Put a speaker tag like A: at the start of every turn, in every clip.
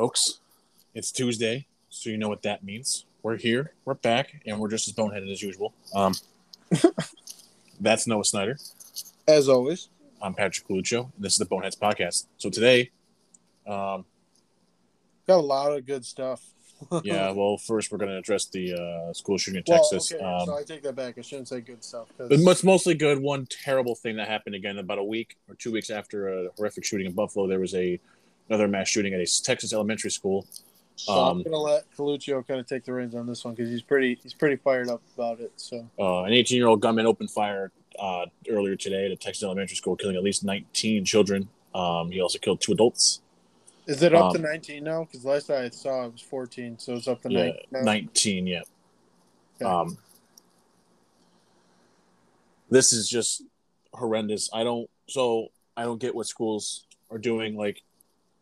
A: folks. It's Tuesday, so you know what that means. We're here, we're back, and we're just as boneheaded as usual. Um, that's Noah Snyder.
B: As always,
A: I'm Patrick Coluccio, and this is the Boneheads Podcast. So today, um,
B: got a lot of good stuff.
A: yeah, well, first we're going to address the uh, school shooting in
B: well,
A: Texas.
B: okay,
A: um,
B: so I take that back. I shouldn't say good stuff. 'cause-
A: But it's mostly good. One terrible thing that happened again about a week or two weeks after a horrific shooting in Buffalo. There was a another mass shooting at a Texas elementary school.
B: so
A: um,
B: I'm gonna let Coluccio kind of take the reins on this one because he's pretty he's pretty fired up about it. So
A: Uh, an 18 year old gunman opened fire uh, earlier today at a Texas elementary school, killing at least 19 children. Um, he also killed two adults.
B: is it up to
A: Um,
B: 19 now? Because last I saw it was 14, so it's up to
A: Yeah,
B: 19. now.
A: 19. Yeah.
B: Okay.
A: Um, this is just horrendous. I don't. So I don't get what schools are doing. Like,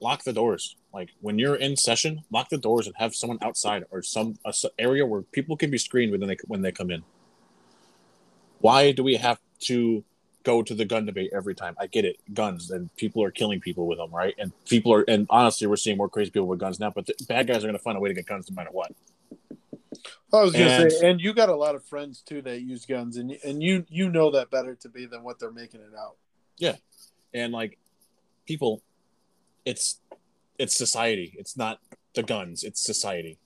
A: lock the doors. Like when you're in session, lock the doors and have someone outside or some a area where people can be screened when they when they come in. Why do we have to go to the gun debate every time? I get it, guns and people are killing people with them, right? And people are, and honestly, we're seeing more crazy people with guns now. But the bad guys are going to find a way to get guns no matter what.
B: I was gonna
A: and-
B: say, and you got a lot of friends too that use guns, and and you you know that better to be than what they're making it out.
A: Yeah, and like people it's it's society it's not the guns it's society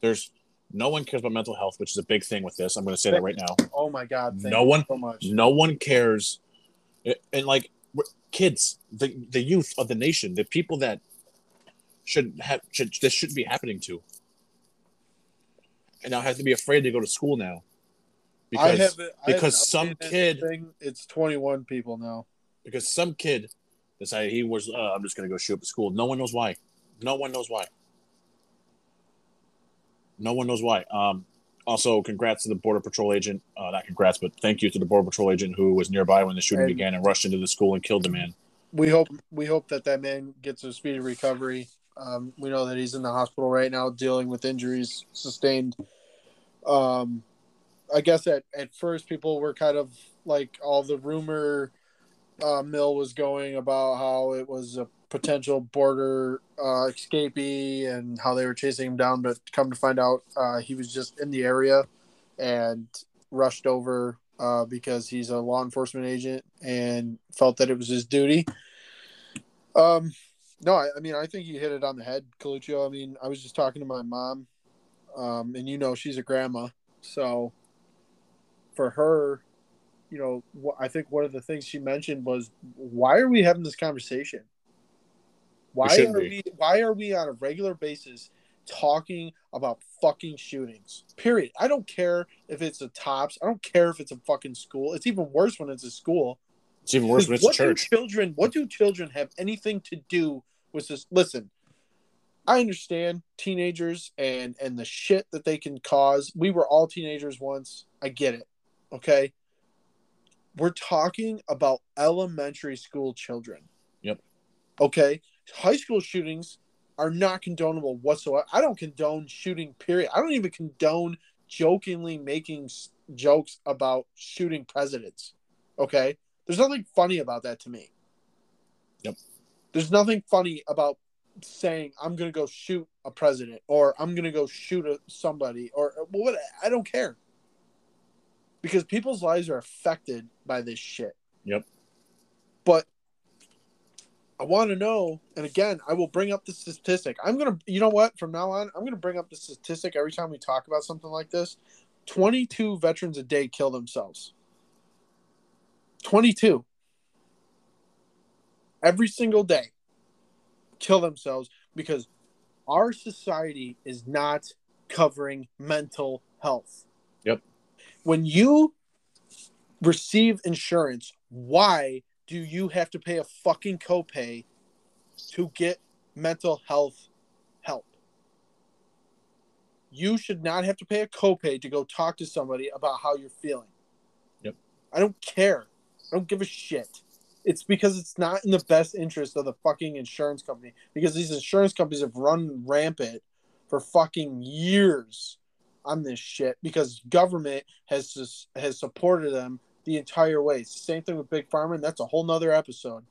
A: there's no one cares about mental health which is a big thing with this i'm going to say that right now
B: Oh my god! Thank
A: No
B: you
A: one-
B: so much.
A: no one cares and like kids the the youth of the nation the people that should have should this shouldn't be happening to and now have to be afraid to go to school now
B: I
A: because
B: have it- I have
A: because some kid-
B: Thing. It's 21 people now.
A: because some kid decided he was uh, i'm just going to go shoot up the school. No one knows why. No one knows why. No one knows why. Um also congrats to the border patrol agent. Uh, not congrats but thank you to the border patrol agent who was nearby when the shooting
B: And-
A: began and rushed into the school and killed the man.
B: We hope we hope that that man gets a speedy recovery. Um, we know that he's in the hospital right now dealing with injuries sustained. Um, I guess at, at first people were kind of like all the rumor uh, mill was going about how it was a potential border uh, escapee and how they were chasing him down, but come to find out uh, he was just in the area and rushed over uh, because he's a law enforcement agent and felt that it was his duty. Um, no, I, I mean, I think you hit it on the head, Coluccio. I mean, I was just talking to my mom, um, and you know, she's a grandma. So for her, you know, I think one of the things she mentioned was, why are we having this conversation? Why are
A: be.
B: we, why are we on a regular basis talking about fucking shootings? Period. I don't care if it's a tops. I don't care if it's a fucking school. It's even worse when it's a school.
A: it's even worse when it's a church
B: children, what do children have anything to do with this? Listen, I understand teenagers and and the shit that they can cause. We were all teenagers once. I get it. Okay. We're talking about elementary school children.
A: Yep.
B: Okay. High school shootings are not condonable whatsoever. I don't condone shooting, period. I don't even condone jokingly making s- jokes about shooting presidents. Okay. There's nothing funny about that to me.
A: Yep.
B: There's nothing funny about saying I'm going to go shoot a president or I'm going to go shoot a, somebody or uh, what I don't care. Because people's lives are affected by this shit.
A: Yep.
B: But I want to know, and again, I will bring up the statistic. I'm going to, you know what, from now on, I'm going to bring up the statistic every time we talk about something like this. 22 veterans a day kill themselves. 22 every single day kill themselves because our society is not covering mental health. When you receive insurance, why do you have to pay a fucking copay to get mental health help? You should not have to pay a copay to go talk to somebody about how you're feeling.
A: Yep.
B: I don't care. I don't give a shit. It's because it's not in the best interest of the fucking insurance company. Because these insurance companies have run rampant for fucking years on this shit. Because government has sus- has supported them the entire way. It's the same thing with big pharma, and that's a whole nother episode.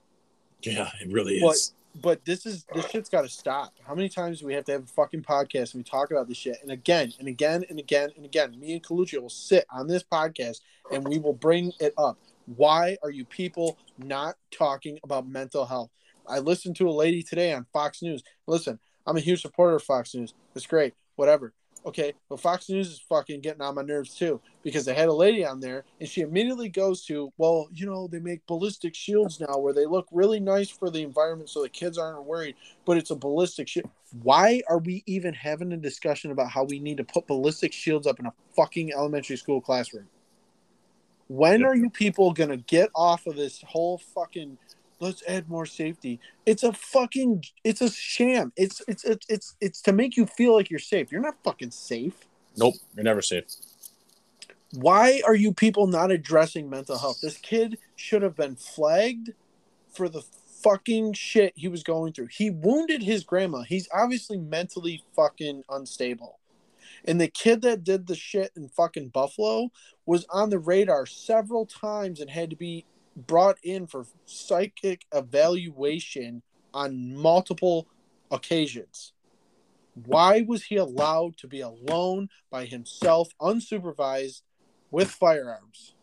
A: yeah it really
B: But-
A: is
B: but this is this shit's got to stop. How many times do we have to have a fucking podcast and we talk about this shit? And again and again and again and again, me and Colucci will sit on this podcast and we will bring it up. Why are you people not talking about mental health? I listened to a lady today on Fox News. Listen, I'm a huge supporter of Fox News. It's great, whatever. Okay, but Fox News is fucking getting on my nerves too because they had a lady on there and she immediately goes to, well, you know, they make ballistic shields now where they look really nice for the environment so the kids aren't worried, but it's a ballistic shield. Why are we even having a discussion about how we need to put ballistic shields up in a fucking elementary school classroom? When yep. are you people gonna get off of this whole fucking let's add more safety. It's a fucking it's a sham. It's it's it's it's, it's to make you feel like you're safe. You're not fucking safe.
A: Nope, you're never safe.
B: Why are you people not addressing mental health? This kid should have been flagged for the fucking shit he was going through. He wounded his grandma. He's obviously mentally fucking unstable. And the kid that did the shit in fucking Buffalo was on the radar several times and had to be brought in for psychic evaluation on multiple occasions. Why was he allowed to be alone by himself, unsupervised, with firearms?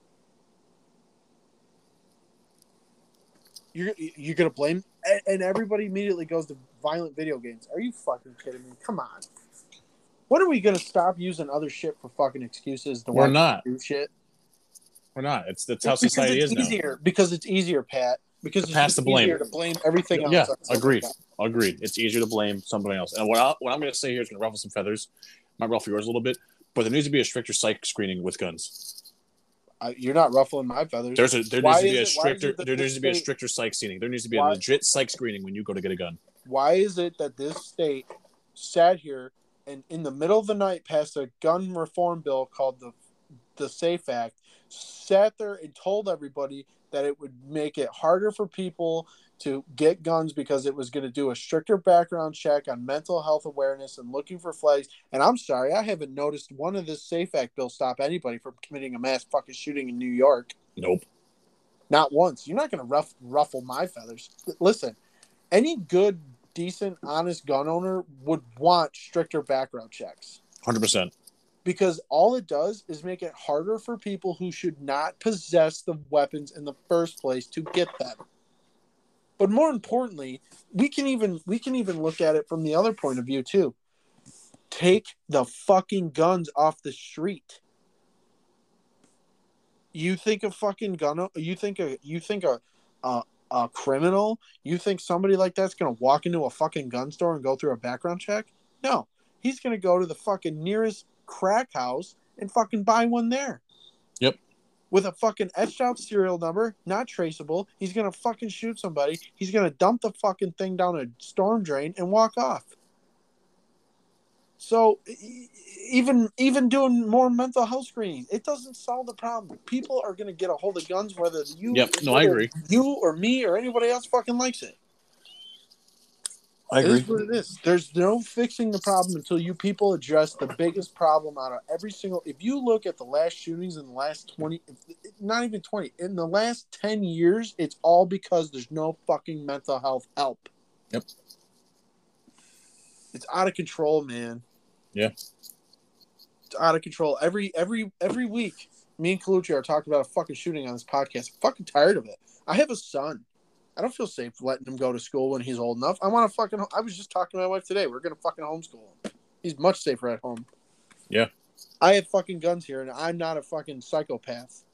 B: You're you're gonna blame, and everybody immediately goes to violent video games. Are you fucking kidding me? Come on. When are we gonna stop using other shit for fucking excuses
A: to We're not.
B: shit?
A: We're not. It's that's how society is
B: easier,
A: now.
B: Because it's easier, Pat. Because it's
A: Pass the blame.
B: easier to blame everything else.
A: Yeah, agreed. Agreed. It's easier to blame somebody else. And what, I, what I'm going to say here is going to ruffle some feathers. Might ruffle yours a little bit, but there needs to be a stricter psych screening with guns.
B: Uh, you're not ruffling my feathers.
A: There's a there why needs to be a stricter there needs to be a stricter psych screening. There needs to be why, a legit psych screening when you go to get a gun.
B: Why is it that this state sat here and in the middle of the night passed a gun reform bill called the the Safe Act sat there and told everybody that it would make it harder for people to get guns because it was going to do a stricter background check on mental health awareness and looking for flags. And I'm sorry, I haven't noticed one of this Safe Act bill stop anybody from committing a mass fucking shooting in New York.
A: Nope.
B: Not once. You're not going to ruff, ruffle my feathers. Listen, any good, decent, honest gun owner would want stricter background checks.
A: 100%
B: because all it does is make it harder for people who should not possess the weapons in the first place to get them. But more importantly, we can even we can even look at it from the other point of view too. Take the fucking guns off the street. You think a fucking gun you think a you think a a, a criminal, you think somebody like that's going to walk into a fucking gun store and go through a background check? No. He's going to go to the fucking nearest crack house and fucking buy one there.
A: Yep.
B: With a fucking etched out serial number, not traceable. He's gonna fucking shoot somebody. He's gonna dump the fucking thing down a storm drain and walk off. So even even doing more mental health screening, it doesn't solve the problem. People are gonna get a hold of guns whether you
A: Yep, no, I agree.
B: You or me or anybody else fucking likes it.
A: I agree.
B: It is what it is. There's no fixing the problem until you people address the biggest problem out of every single. If you look at the last shootings in the last twenty, not even twenty, in the last ten years, it's all because there's no fucking mental health help.
A: Yep.
B: It's out of control, man.
A: Yeah.
B: It's out of control. Every every every week, me and Colucci are talking about a fucking shooting on this podcast. I'm fucking tired of it. I have a son. I don't feel safe letting him go to school when he's old enough. I want to fucking. I was just talking to my wife today. We're gonna fucking homeschool him. He's much safer at home.
A: Yeah.
B: I have fucking guns here, and I'm not a fucking psychopath.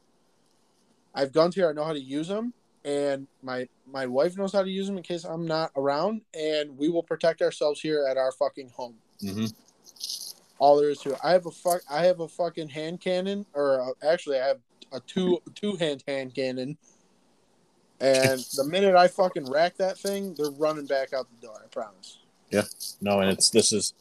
B: I have guns here. I know how to use them, and my my wife knows how to use them in case I'm not around, and we will protect ourselves here at our fucking home.
A: Mm-hmm.
B: All there is to it. I have a fuck. I have a fucking hand cannon, or a, actually, I have a two two hand hand cannon and the minute I fucking rack that thing, they're running back out the door. I promise.
A: Yeah. No, and it's this is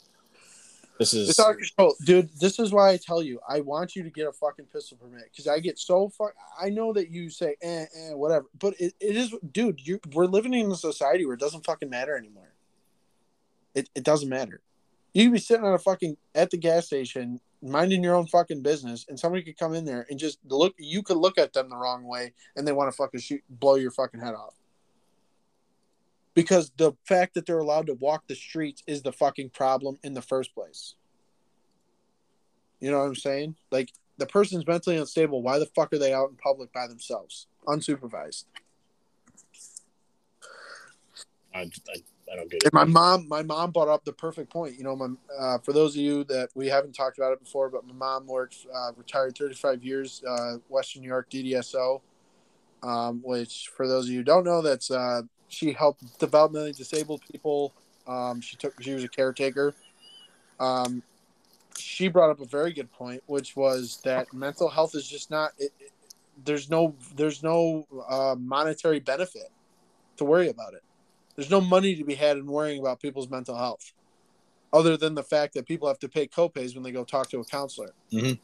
A: this is
B: it's out control, dude. This is why I tell you, I want you to get a fucking pistol permit because I get so fuck. I know that you say, eh, eh, whatever, but it, it is, dude. You we're living in a society where it doesn't fucking matter anymore. It it doesn't matter. You could be sitting on a fucking at the gas station minding your own fucking business, and somebody could come in there and just look. You could look at them the wrong way, and they want to fucking shoot, blow your fucking head off. because the fact that they're allowed to walk the streets is the fucking problem in the first place. You know what I'm saying? Like the person's mentally unstable. Why the fuck are they out in public by themselves, unsupervised?
A: I, I, I don't get
B: And my mom, my mom brought up the perfect point. You know, my uh, for those of you that we haven't talked about it before, but my mom worked uh, retired 35 years, uh, Western New York DDSO, um, which for those of you don't know, that's uh, she helped developmentally disabled people. Um, she took she was a caretaker. Um, she brought up a very good point, which was that mental health is just not. It, it, there's no there's no uh, monetary benefit to worry about it. There's no money to be had in worrying about people's mental health, other than the fact that people have to pay copays when they go talk to a counselor.
A: Mhm.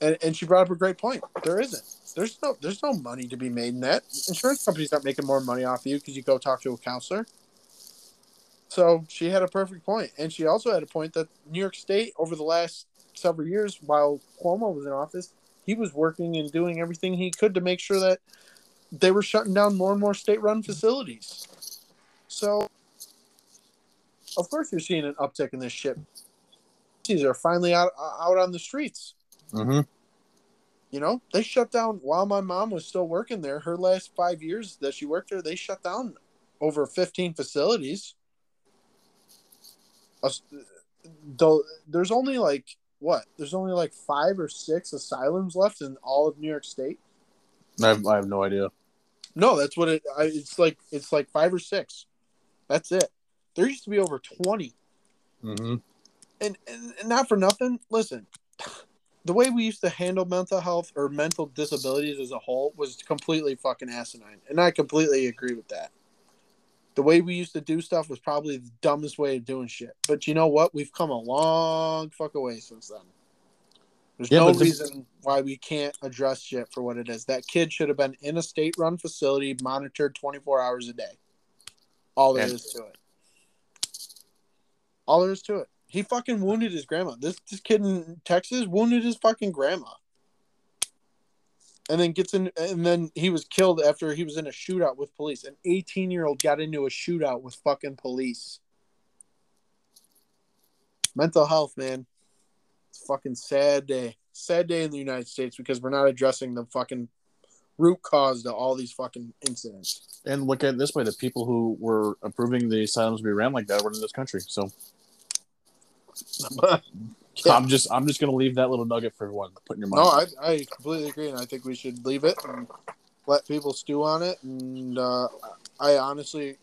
B: And, and she brought up a great point. There isn't. There's no. There's no money to be made in that. Insurance companies aren't making more money off of you because you go talk to a counselor. So she had a perfect point, and she also had a point that New York State over the last several years, while Cuomo was in office, he was working and doing everything he could to make sure that they were shutting down more and more state-run facilities. So, of course, you're seeing an uptick in this shit. These are finally out out on the streets.
A: Mm-hmm.
B: You know, they shut down while my mom was still working there. Her last five years that she worked there, they shut down over 15 facilities. Though there's only like what? There's only like five or six asylums left in all of New York State.
A: I have, I have no idea.
B: No, that's what it. I, it's like it's like five or six. That's it. There used to be over 20.
A: Mm-hmm.
B: and, and, and not for nothing listen the way we used to handle mental health or mental disabilities as a whole was completely fucking asinine. And i completely agree with that. The way we used to do stuff was probably the dumbest way of doing shit. But you know what? We've come a long fuck away since then. There's
A: Yeah,
B: no
A: this-
B: reason why we can't address shit for what it is. That kid should have been in a state-run facility monitored 24 hours a day all there is to it all there is to it. He fucking wounded his grandma. This this kid in Texas wounded his fucking grandma. And then gets in and then he was killed after he was in a shootout with police. An 18 year old got into a shootout with fucking police. Mental health, man. It's a fucking sad day. Sad day in the United States because we're not addressing the fucking root cause to all these fucking incidents.
A: And look at it this way: the people who were approving the asylums to be ran like that were in this country. So
B: Yeah.
A: I'm just I'm just gonna leave that little nugget for everyone to put in your mind.
B: No, I, I completely agree, and I think we should leave it and let people stew on it. And uh, I honestly,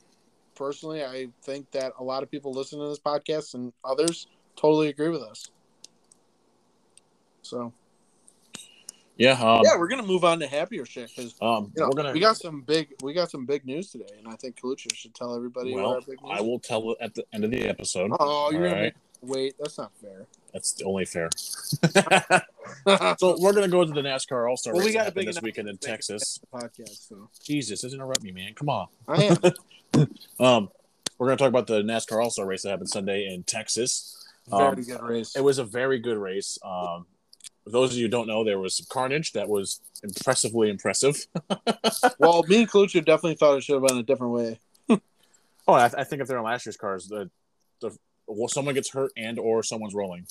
B: personally, I think that a lot of people listen to this podcast and others totally agree with us. So
A: yeah, um,
B: yeah, we're gonna move on to happier shit because
A: um,
B: you know,
A: we're gonna.
B: we got some big we got some big news today, and I think Coluccio should tell everybody
A: well,
B: our big news.
A: I will tell it at the end of the episode.
B: Oh, you're
A: All
B: gonna
A: right.
B: wait? That's not fair.
A: That's the only fair. so we're gonna go to the NASCAR All Star
B: Well, we got
A: that
B: a
A: happened
B: big
A: this weekend in Texas.
B: podcast. So
A: Jesus, doesn't interrupt me, man. Come on.
B: I am.
A: Um, we're gonna talk about the NASCAR All Star race that happened Sunday in Texas.
B: Very
A: Um,
B: good race.
A: It was a very good race. Um, for those of you who don't know, there was some carnage that was impressively impressive.
B: well, me and Coluccio definitely thought it should have been a different way.
A: Oh, I, I think if they're in last year's cars, the the well, someone gets hurt and or someone's rolling.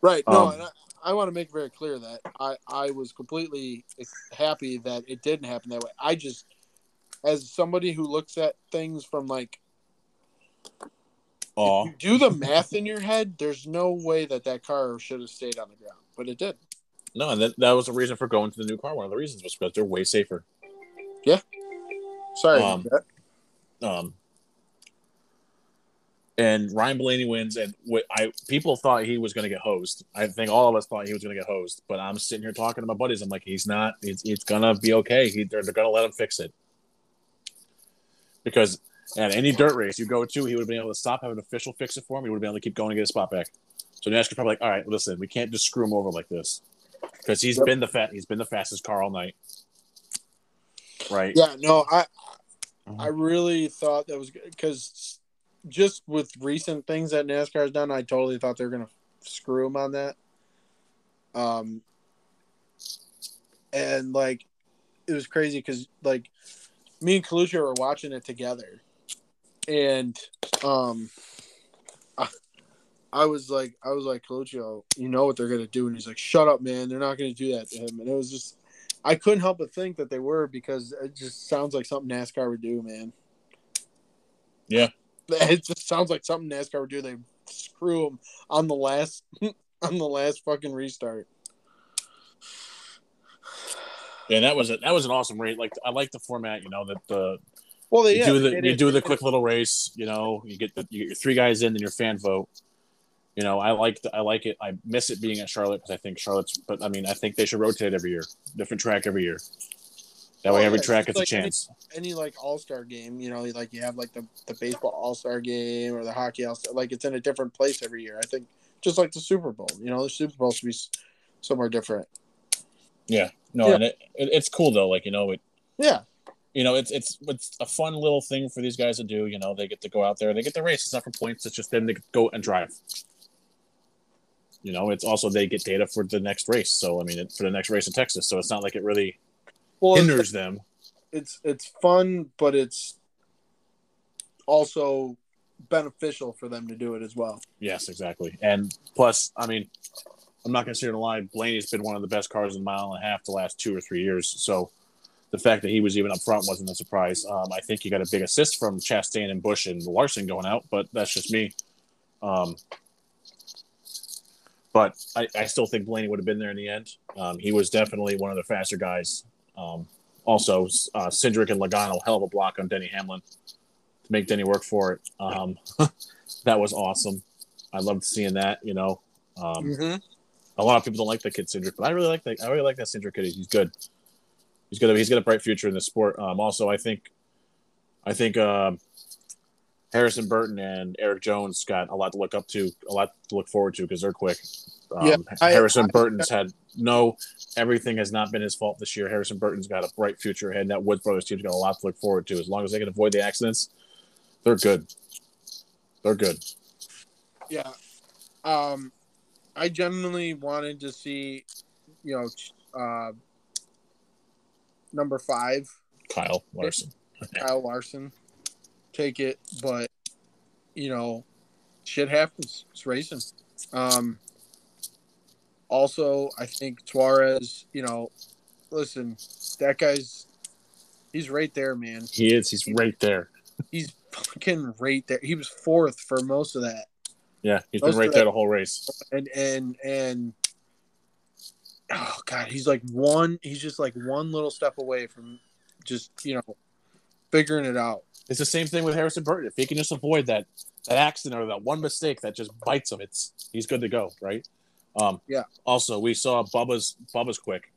B: Right. No,
A: Um,
B: and I, I want to make very clear that I, I was completely happy that it didn't happen that way. I just, as somebody who looks at things from like,
A: Oh,
B: if you do the math in your head, there's no way that that car should have stayed on the ground, but it did.
A: No, and that, that was the reason for going to the new car. One of the reasons was because they're way safer. Yeah.
B: Sorry.
A: Um. Um, and Ryan Blaney wins, and what I people thought he was going to get hosed. I think all of us thought he was going to get hosed, but I'm sitting here talking to my buddies. I'm like, he's not. It's, it's gonna be okay. He, they're, they're gonna let him fix it because at any dirt race you go to, he would have been able to stop, have an official fix it for him. He would have been able to keep going and get his spot back. So Nash NASCAR's probably like, all right, listen, we can't just screw him over like this because he's
B: Yep.
A: been the fat, he's been the fastest car all night, right?
B: Yeah. No, I,
A: Mhm.
B: I really thought that was because just with recent things that NASCAR has done, I totally thought they were going to screw him on that. Um, and like it was crazy because like me and Coluccio were watching it together, and um, I, I was like, I was like, Coluccio, you know what they're gonna do, and he's like, shut up, man, they're not gonna do that to him, and it was just, I couldn't help but think that they were because it just sounds like something NASCAR would do, man.
A: Yeah.
B: It just sounds like something NASCAR would do. They screw him on the last on the last fucking restart.
A: Yeah, that was it. That was an awesome race. Like I like the format. You know that the
B: Well, they
A: you
B: yeah,
A: do the you do the quick little race. You know, you get the you get your three guys in, then your fan vote. You know, I like I like it. I miss it being at Charlotte because I think Charlotte's. But I mean, I think they should rotate every year, different track every year. That way,
B: Oh,
A: every
B: yeah,
A: track
B: it's
A: gets a
B: like any-
A: chance.
B: any like all star game, you know, like you have like the, the baseball all star game or the hockey all star, like it's in a different place every year. I think just like the Super Bowl, you know, the Super Bowl should be somewhere different.
A: Yeah, no,
B: Yeah.
A: and it, it, it's cool though. Like you know, it
B: Yeah,
A: you know, it's it's it's a fun little thing for these guys to do. You know, they get to go out there, they get the race. It's not for points. It's just them to go and drive. You know, it's also they get data for the next race. So I mean, it, for the next race in Texas. So it's not like it really
B: well,
A: hinders them.
B: it's it's fun, but it's also beneficial for them to do it as well.
A: Yes, exactly. And plus, I mean, I'm not going to sit here and lie. Blaney's been one of the best cars in a mile and a half the last two or three years. So the fact that he was even up front wasn't a surprise. Um, I think he got a big assist from Chastain and Busch and Larson going out, but that's just me. Um, but I, I still think Blaney would have been there in the end. Um, he was definitely one of the faster guys. Um, also, uh, Cindric and Logano, hell of a block on Denny Hamlin to make Denny work for it. Um, that was awesome. I loved seeing that. You know, um,
B: Mm-hmm.
A: a lot of people don't like the kid Cindric, but I really like that. I really like that Cindric kid. He's good. He's good. He's got a bright future in the sport. Um, also, I think, I think um, Harrison Burton and Erik Jones got a lot to look up to, a lot to look forward to because they're quick. Um,
B: Yeah, I-
A: Harrison
B: I-
A: Burton's had no. Everything has not been his fault this year. Harrison Burton's got a bright future ahead. And that Woods Brothers team's got a lot to look forward to. As long as they can avoid the accidents, they're good. They're good.
B: Yeah. Um, I genuinely wanted to see, you know, uh, number five,
A: Kyle Larson.
B: Kyle Larson, take it, but you know, shit happens. It's racing. Um, also, I think Suarez, you know, listen, that guy's he's right there, man.
A: He is. He's right there.
B: He's fucking right there. He was fourth for most of that.
A: Yeah, he's been
B: Most of
A: right there the whole race.
B: and and and oh god he's like one he's just like one little step away from just you know figuring it out
A: It's the same thing with Harrison Burton. If he can just avoid that that accident or that one mistake that just bites him, it's he's good to go, right? Um,
B: Yeah.
A: Also, we saw Bubba's Bubba's quick.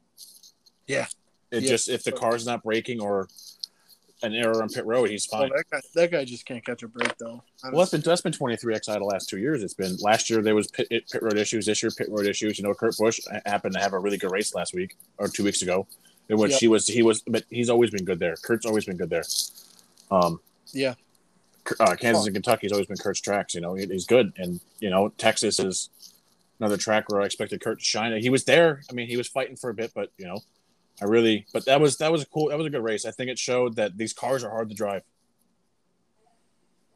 B: Yeah.
A: It
B: Yeah.
A: just if the car's not braking or an error on pit road, he's
B: oh,
A: fine.
B: that guy that guy just can't catch a break though
A: Well, that's been that's been 23 XI the last two years. It's been last year there was pit, pit road issues. This year pit road issues. You know, Kurt Busch happened to have a really good race last week or two weeks ago, in which
B: Yep.
A: he was he was, but he's always been good there. Kurt's always been good there. Um,
B: Yeah.
A: uh, Kansas and Kentucky's always been Kurt's tracks. You know, he- he's good, and you know Texas is another track where I expected Kurt to shine. He was there. I mean, he was fighting for a bit, but you know, I really, but that was that was a cool. That was a good race. I think it showed that these cars are hard to drive,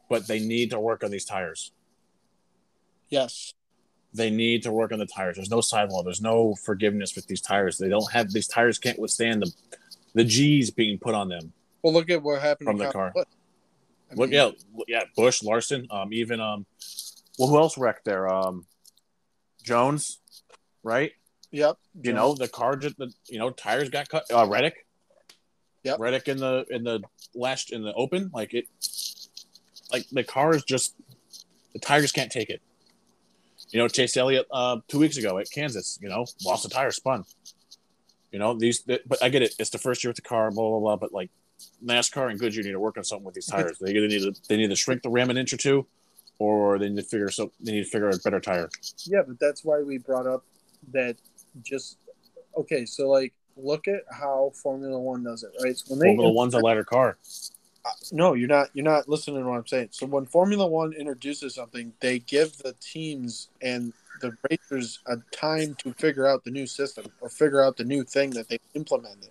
A: but they need to work on these tires
B: yes
A: they need to work on the tires. There's no sidewall. There's no forgiveness with these tires. They don't have these tires can't withstand the the G's being put on them.
B: well look at what happened
A: From the car.
B: I
A: Look,
B: mean,
A: yeah, yeah, Busch, Larson, um, even um, well, who else wrecked there? Um, Jones, right?
B: yep
A: You know, the car just the you know tires got cut. Uh, Reddick,
B: Yep.
A: Reddick in the in the last in the open, like it, like the car is just the tires can't take it. You know, Chase Elliott uh, two weeks ago at Kansas, you know, lost a tire, spun. You know these, but I get it. It's the first year with the car, blah blah blah. But like NASCAR and Goodyear need to work on something with these tires. They either need to they need to shrink the ram an inch or two, or they need to figure so they need to figure out a better tire.
B: yeah but that's why we brought up that just okay so like look at how formula one does it right so when they
A: Formula One's a lighter car.
B: No you're not you're not listening to what i'm saying so when formula one introduces something they give the teams and the racers a time to figure out the new system or figure out the new thing that they implemented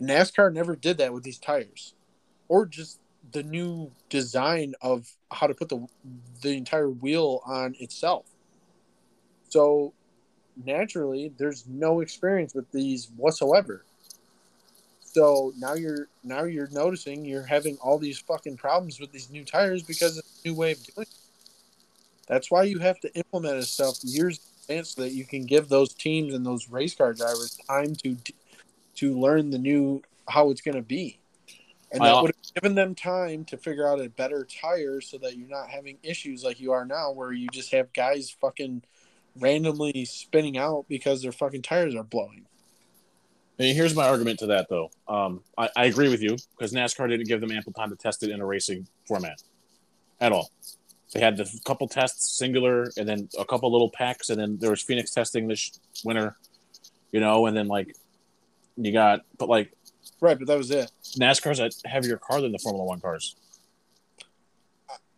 B: nascar never did that with these tires or just the new design of how to put the the entire wheel on itself. So naturally, there's no experience with these whatsoever. So now you're now you're noticing you're having all these fucking problems with these new tires because of the new way of doing it. That's why you have to implement this stuff years in advance so that you can give those teams and those race car drivers time to to learn the new how it's going to be. And that would have given them time to figure out a better tire so that you're not having issues like you are now where you just have guys fucking randomly spinning out because their fucking tires are blowing.
A: And here's my argument to that, though. Um, I, I agree with you because NASCAR didn't give them ample time to test it in a racing format at all. They had the couple tests, singular, and then a couple little packs, and then there was Phoenix testing this winter, you know, and then like you got, but like,
B: right, but that was it.
A: NASCAR's a heavier car than the Formula One cars.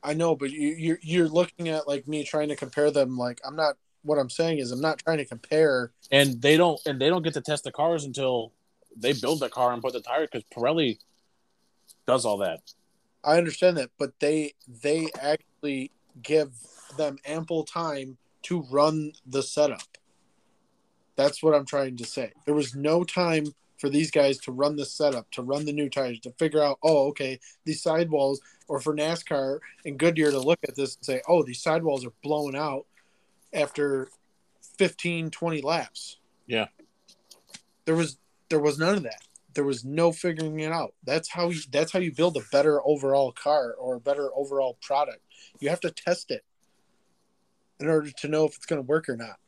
B: I know, but you, you're you're looking at like me trying to compare them. Like I'm not. What I'm saying is I'm not trying to compare.
A: And they don't, and they don't get to test the cars until they build the car and put the tire because Pirelli does all that.
B: I understand that, but they they actually give them ample time to run the setup. That's what I'm trying to say. There was no time for these guys to run the setup, to run the new tires, to figure out, oh, okay, these sidewalls, or for NASCAR and Goodyear to look at this and say, oh, these sidewalls are blowing out after 15, 20 laps.
A: Yeah.
B: There was there was none of that. There was no figuring it out. That's how you that's how you build a better overall car or a better overall product. You have to test it in order to know if it's going to work or not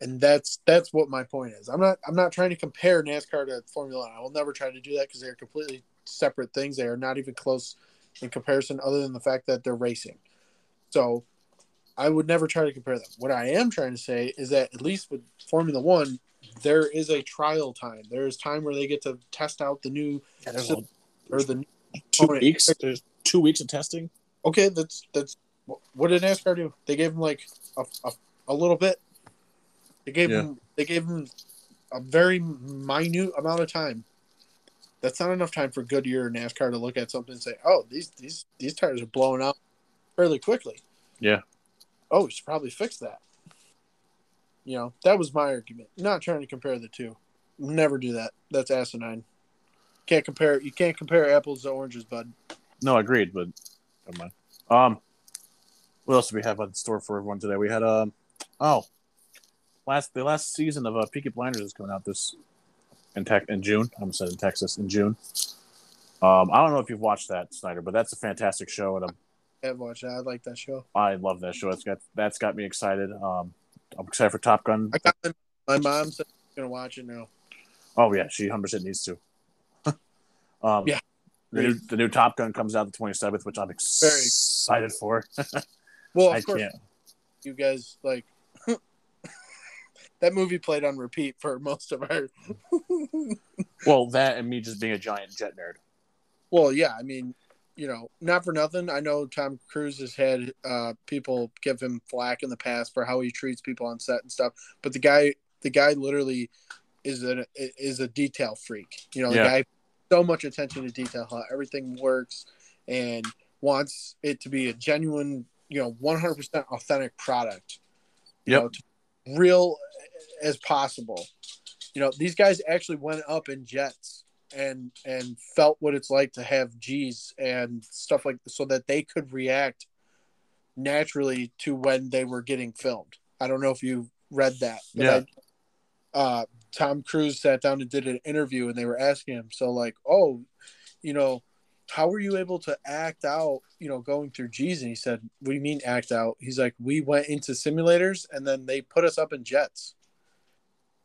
B: and that's that's what my point is. I'm not I'm not trying to compare NASCAR to Formula One. I will never try to do that because they're completely separate things. They are not even close in comparison, other than the fact that they're racing. So I would never try to compare them. What I am trying to say is that at least with Formula One, there is a trial time. There is time where they get to test out the new
A: Yeah, there's
B: system or the
A: two
B: component.
A: weeks. There's two weeks of testing.
B: Okay, that's that's what did NASCAR do? They gave them like a, a, a little bit. They gave
A: Yeah.
B: them they gave them a very minute amount of time. That's not enough time for Goodyear or NASCAR to look at something and say, "Oh, these these these tires are blowing out fairly quickly."
A: Yeah.
B: Oh, we should probably fix that. You know, that was my argument. Not trying to compare the two. Never do that. That's asinine. Can't compare. You can't compare apples to oranges, bud.
A: No, agreed, but never mind. Um, what else do we have on store for everyone today? We had um, oh, last the last season of uh, Peaky Blinders is coming out this in tech in June. I almost said in Texas in June. Um, I don't know if you've watched that, Snyder, but that's a fantastic show, and I'm,
B: I have watched that. I like that show.
A: I love that show. It's got that's got me excited. Um, I'm excited for Top Gun.
B: I got my, my mom said she's gonna watch it now.
A: Oh yeah, she 100 percent needs to. um,
B: Yeah.
A: The new, the new Top Gun comes out the 27th, which I'm ex-
B: Very
A: excited for.
B: Well, of
A: I
B: course,
A: can't.
B: you guys like that movie played on repeat for most of our.
A: Well, that and me just being a giant jet nerd.
B: well, yeah, I mean, you know, not for nothing. I know Tom Cruise has had uh, people give him flack in the past for how he treats people on set and stuff, but the guy, the guy, literally is a is a detail freak. You know, the
A: Yeah.
B: guy so much attention to detail, how everything works, and wants it to be a genuine, you know, one hundred percent authentic product. You
A: Yep.
B: know, real as possible. You know, these guys actually went up in jets and and felt what it's like to have G's and stuff like so that they could react naturally to when they were getting filmed. I don't know if you read that. but
A: Yeah.
B: I- uh, Tom Cruise sat down and did an interview, and they were asking him, so like, oh, you know, how were you able to act out, you know, going through G's? And he said, what do you mean act out? He's like, we went into simulators, and then they put us up in jets,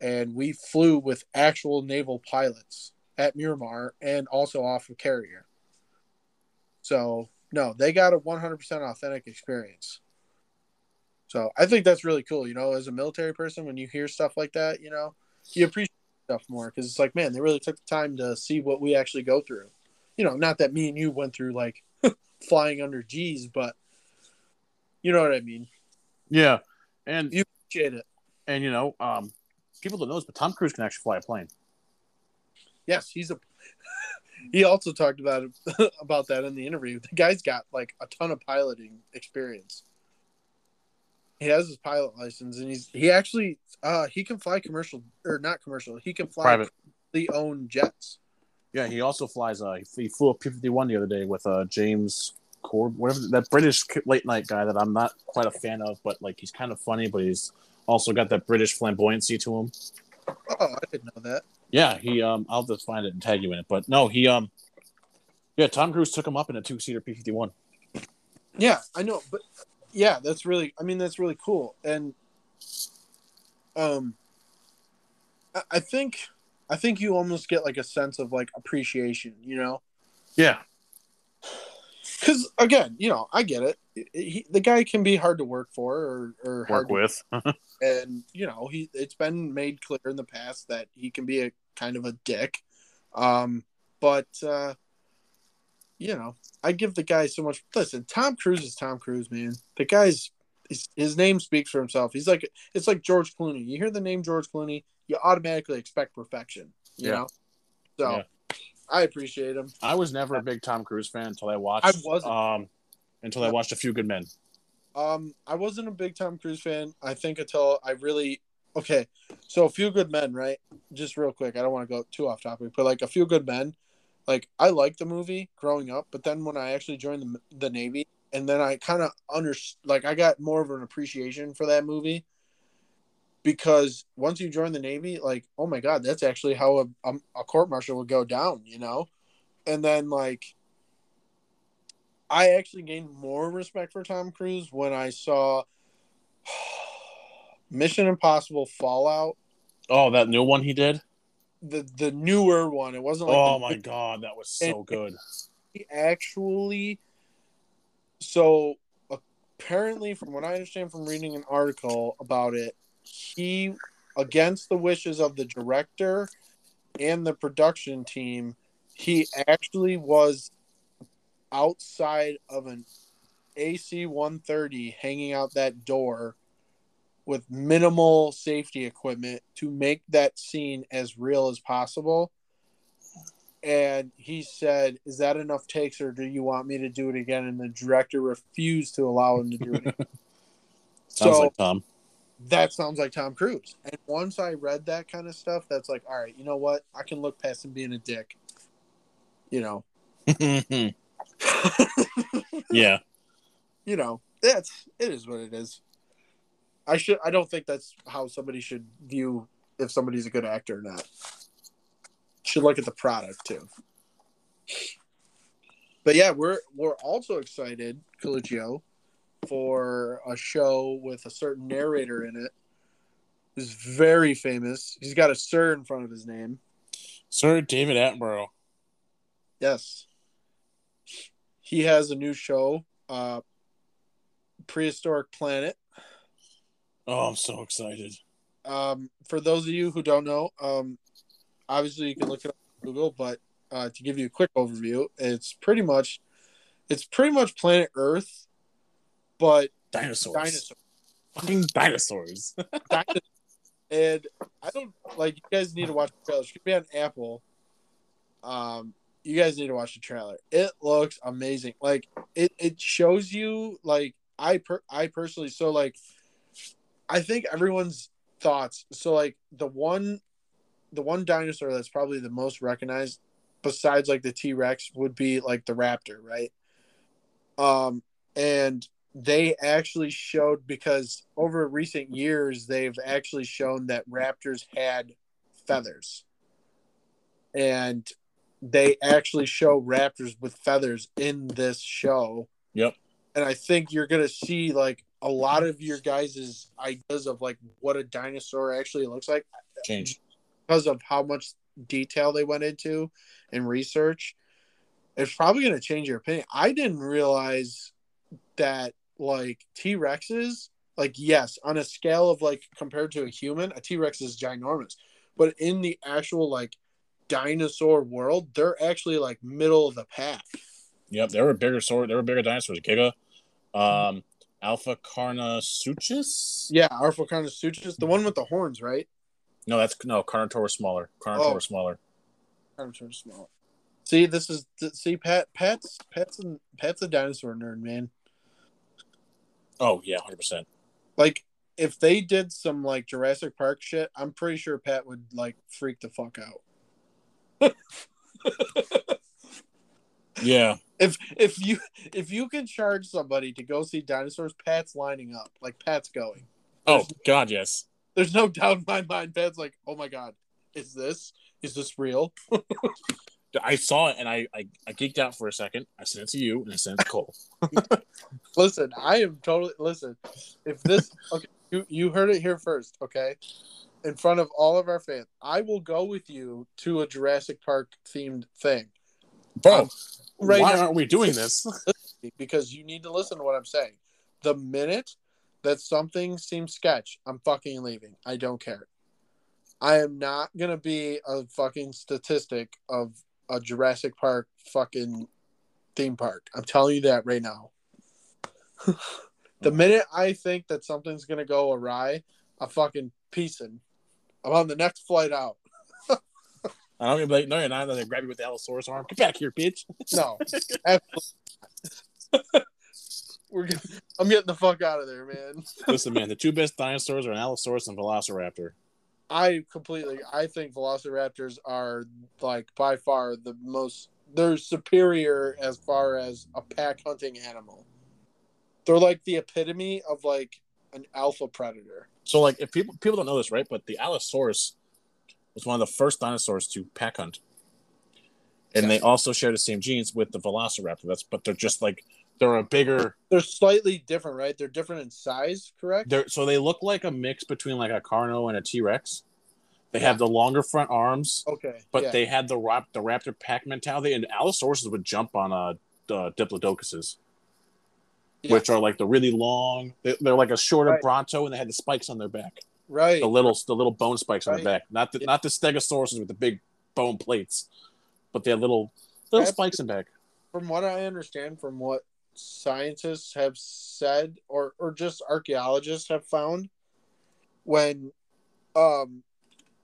B: and we flew with actual naval pilots at Miramar and also off of Carrier. So no, they got a 100% authentic experience. So I think that's really cool. You know, as a military person, when you hear stuff like that, you know, you appreciate stuff more because it's like, man, they really took the time to see what we actually go through. You know, not that me and you went through like flying under G's, but you know what I mean.
A: Yeah, and
B: You appreciate it.
A: and you know, um, people don't know this, but Tom Cruise can actually fly a plane.
B: Yes, he's a he also talked about it, about that in the interview. The guy's got like a ton of piloting experience. He has his pilot license, and he's he actually uh he can fly commercial or not commercial. He can fly
A: Private.
B: the own jets.
A: Yeah, he also flies. Uh, he flew a P fifty one the other day with uh James Corb, whatever that British late night guy that I'm not quite a fan of, but like he's kind of funny, but he's also got that British flamboyancy to him.
B: Oh, I didn't know that.
A: Yeah, he um I'll just find it and tag you in it. But no, he um yeah, Tom Cruise took him up in a two seater P fifty one.
B: Yeah, I know, but yeah, that's really. I mean, that's really cool, and um, I, I think I think you almost get like a sense of like appreciation, you know,
A: Yeah.
B: Because again, you know, I get it. He, the guy can be hard to work for or, or hard
A: Work with.
B: and you know he it's been made clear in the past that he can be a kind of a dick um but uh you know i give the guy so much listen tom cruise is tom cruise man the guy's his, his name speaks for himself he's like it's like george clooney you hear the name george clooney you automatically expect perfection you
A: Yeah.
B: know so
A: Yeah.
B: I appreciate him
A: I was never a big Tom Cruise fan until I watched
B: I wasn't.
A: um until I watched A Few Good Men.
B: Um, I wasn't a big Tom Cruise fan. I think until I really okay. So a few good men, right? Just real quick. I don't want to go too off topic, but like a few good men. Like I liked the movie growing up, but then when I actually joined the the Navy, and then I kind of under like I got more of an appreciation for that movie because once you join the Navy, like oh my god, that's actually how a a, a court martial would go down, you know. And then like I actually gained more respect for Tom Cruise when I saw Mission Impossible Fallout,
A: Oh, that new one he did?
B: the the newer one. It wasn't like
A: oh my god, that was so
B: And-
A: good.
B: he actually so apparently from what i understand from reading an article about it he against the wishes of the director and the production team he actually was outside of an ac 130 hanging out that door with minimal safety equipment to make that scene as real as possible and he said, "Is that enough takes, or do you want me to do it again?" And the director refused to allow him to do it.
A: Sounds
B: so
A: like Tom.
B: That sounds like Tom Cruise. And once I read that kind of stuff, that's like, all right, you know what? I can look past him being a dick. You know,
A: yeah.
B: you know, that's it is what it is. I should. I don't think that's how somebody should view if somebody's a good actor or not. Should look at the product too. But yeah, we're we're also excited, Coluccio, for a show with a certain narrator in it. Who's very famous. He's got a sir in front of his name.
A: Sir David Attenborough.
B: Yes. He has a new show, uh Prehistoric Planet.
A: Oh, I'm so excited.
B: Um, for those of you who don't know, um, obviously you can look it up on Google, but uh, to give you a quick overview, it's pretty much it's pretty much planet Earth, but
A: Dinosaurs.
B: dinosaurs.
A: Fucking dinosaurs.
B: Dinosaurs. and I don't like you guys need to watch the trailer. It should be on Apple. Um, you guys need to watch the trailer. It looks amazing. Like it, it shows you like I per I personally so like I think everyone's thoughts. So like the one the one dinosaur that's probably the most recognized besides like the T-Rex would be like the raptor, right? Um and they actually showed because over recent years they've actually shown that raptors had feathers and they actually show raptors with feathers in this show
A: Yep.
B: and i think you're gonna see like a lot of your guys' ideas of like what a dinosaur actually looks like
A: Change.
B: because of how much detail they went into and research it's probably going to change your opinion i didn't realize that like t-rexes like yes on a scale of like compared to a human a t-rex is ginormous but in the actual like dinosaur world they're actually like middle of the pack
A: Yep, they were bigger sword. They were bigger dinosaurs. Giga, um, Alpha Carnosuchus.
B: yeah Arphocarnosuchus, the one with the horns right
A: No, that's no Carnotaur was smaller. Carnotaur
B: Oh.
A: was smaller.
B: Carnotaurus small See, this is see Pat. Pat's Pat's a, Pat's a dinosaur nerd, man.
A: Oh yeah, hundred percent.
B: Like if they did some like Jurassic Park shit, I'm pretty sure Pat would like freak the fuck out.
A: Yeah,
B: If if you if you can charge somebody to go see dinosaurs, Pat's lining up. Like Pat's going.
A: Oh God, yes.
B: There's no doubt in my mind. Pat's like, oh my god, is this is this real?
A: I saw it and I, I I geeked out for a second. I sent it to you and I sent it to Cole.
B: Listen, I am totally listen. If this okay, you you heard it here first, okay? In front of all of our fans, I will go with you to a Jurassic Park themed thing.
A: Bro,
B: Um, right
A: why
B: now-
A: aren't we doing this?
B: because you need to listen to what I'm saying. The minute that something seems sketch, I'm fucking leaving. I don't care. I am not gonna be a fucking statistic of a Jurassic Park fucking theme park. I'm telling you that right now. the minute I think that something's gonna go awry, I'm fucking piecing. I'm on the next flight out.
A: I don't even like, no, you're not. They grab you with the Allosaurus arm. Get back here, bitch.
B: No. We're getting, I'm getting the fuck out of there, man.
A: Listen, man, the two best dinosaurs are an Allosaurus and Velociraptor.
B: I completely. I think Velociraptors are like by far the most. They're superior as far as a pack hunting animal. They're like the epitome of like an alpha predator.
A: So, like, if people people don't know this, right? But the Allosaurus was one of the first dinosaurs to pack hunt, and they also share the same genes with the Velociraptor. That's but they're just like they're a bigger.
B: They're slightly different, right? They're different in size, correct?
A: They're so they look like a mix between like a Carno and a T Rex. They
B: Yeah.
A: have the longer front arms,
B: Okay,
A: but
B: yeah.
A: they had the rap the raptor pack mentality, and Allosauruses would jump on uh, uh Diplodocuses,
B: Yeah.
A: which are like the really long. They, they're like a shorter
B: Right.
A: Bronto, and they had the spikes on their back.
B: right.
A: the little the little bone spikes on
B: Right.
A: the back, not the not the Stegosauruses with the big bone plates, but they had little little
B: Absolutely.
A: spikes in back.
B: from what I understand, from what scientists have said, or or just archaeologists have found, when um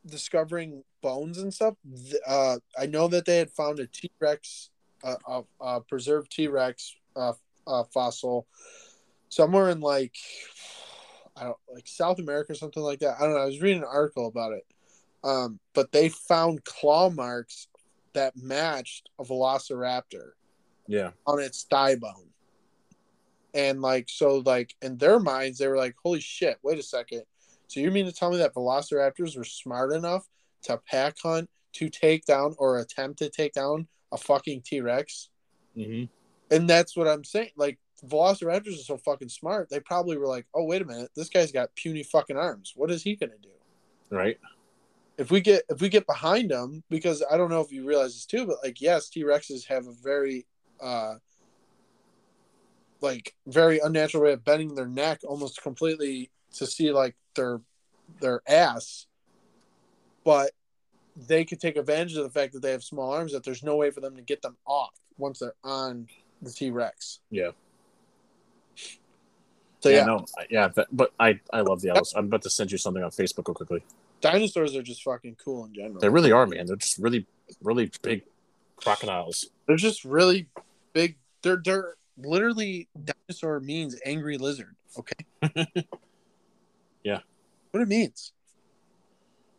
B: discovering bones and stuff, uh, I know that they had found a T Rex, uh, uh, uh, preserved T Rex uh, uh, fossil somewhere in like I don't like South America or something like that. I don't know. I was reading an article about it, um, but they found claw marks that matched a Velociraptor
A: Yeah,
B: on its thigh bone. And like so like in their minds they were like, Holy shit, wait a second. So you mean to tell me that velociraptors were smart enough to pack hunt to take down or attempt to take down a fucking T Rex?
A: hmm
B: And that's what I'm saying. Like velociraptors are so fucking smart, they probably were like, Oh wait a minute, this guy's got puny fucking arms. What is he gonna do?
A: right.
B: if we get if we get behind them because i don't know if you realize this too but like yes t-rexes have a very uh like very unnatural way of bending their neck almost completely to see like their their ass but they could take advantage of the fact that they have small arms that there's no way for them to get them off once they're on the t-rex
A: Yeah.
B: so
A: yeah,
B: yeah,
A: no, yeah, but, but I I love the Allos. I'm about to send you something on Facebook real quickly.
B: dinosaurs are just fucking cool in general
A: They really are, man. They're just really really big crocodiles.
B: They're just really big. They're they're literally dinosaur means angry lizard. Okay.
A: Yeah.
B: What it means.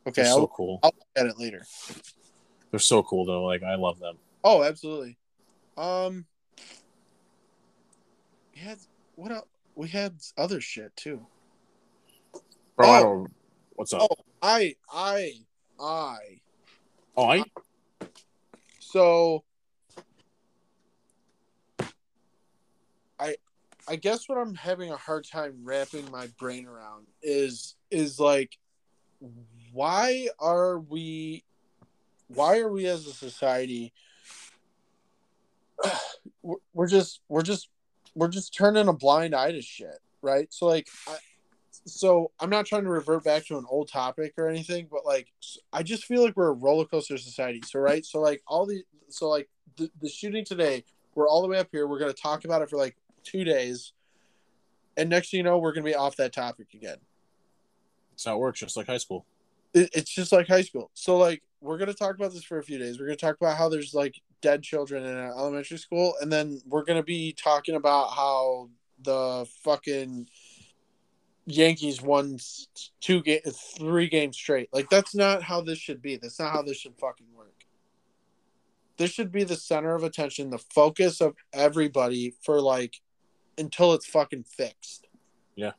B: Okay,
A: They're
B: I'll,
A: so cool.
B: I'll look at it later.
A: They're so cool though. Like I love them.
B: Oh, absolutely. Um, we had what else? We had other shit too.
A: Bro, I
B: Oh.
A: don't. What's up?
B: Oh, I I I.
A: Oh, I
B: So I guess what I'm having a hard time wrapping my brain around is is like why are we why are we as a society we're, we're just we're just we're just turning a blind eye to shit right? So like I, so i'm not trying to revert back to an old topic or anything but like i just feel like we're a roller coaster society. So right? So like all the so like the, the shooting today we're all the way up here. We're going to talk about it for like two days and next thing you know we're going to be off that topic again
A: It's not it works. Just like high school.
B: it, it's just like high school. So like we're gonna talk about this for a few days. We're gonna talk about how there's like dead children in an elementary school, and then we're gonna be talking about how the fucking Yankees won two game, three games straight. Like that's not how this should be. That's not how this should fucking work. This should be the center of attention, the focus of everybody for like until it's fucking fixed.
A: Yeah.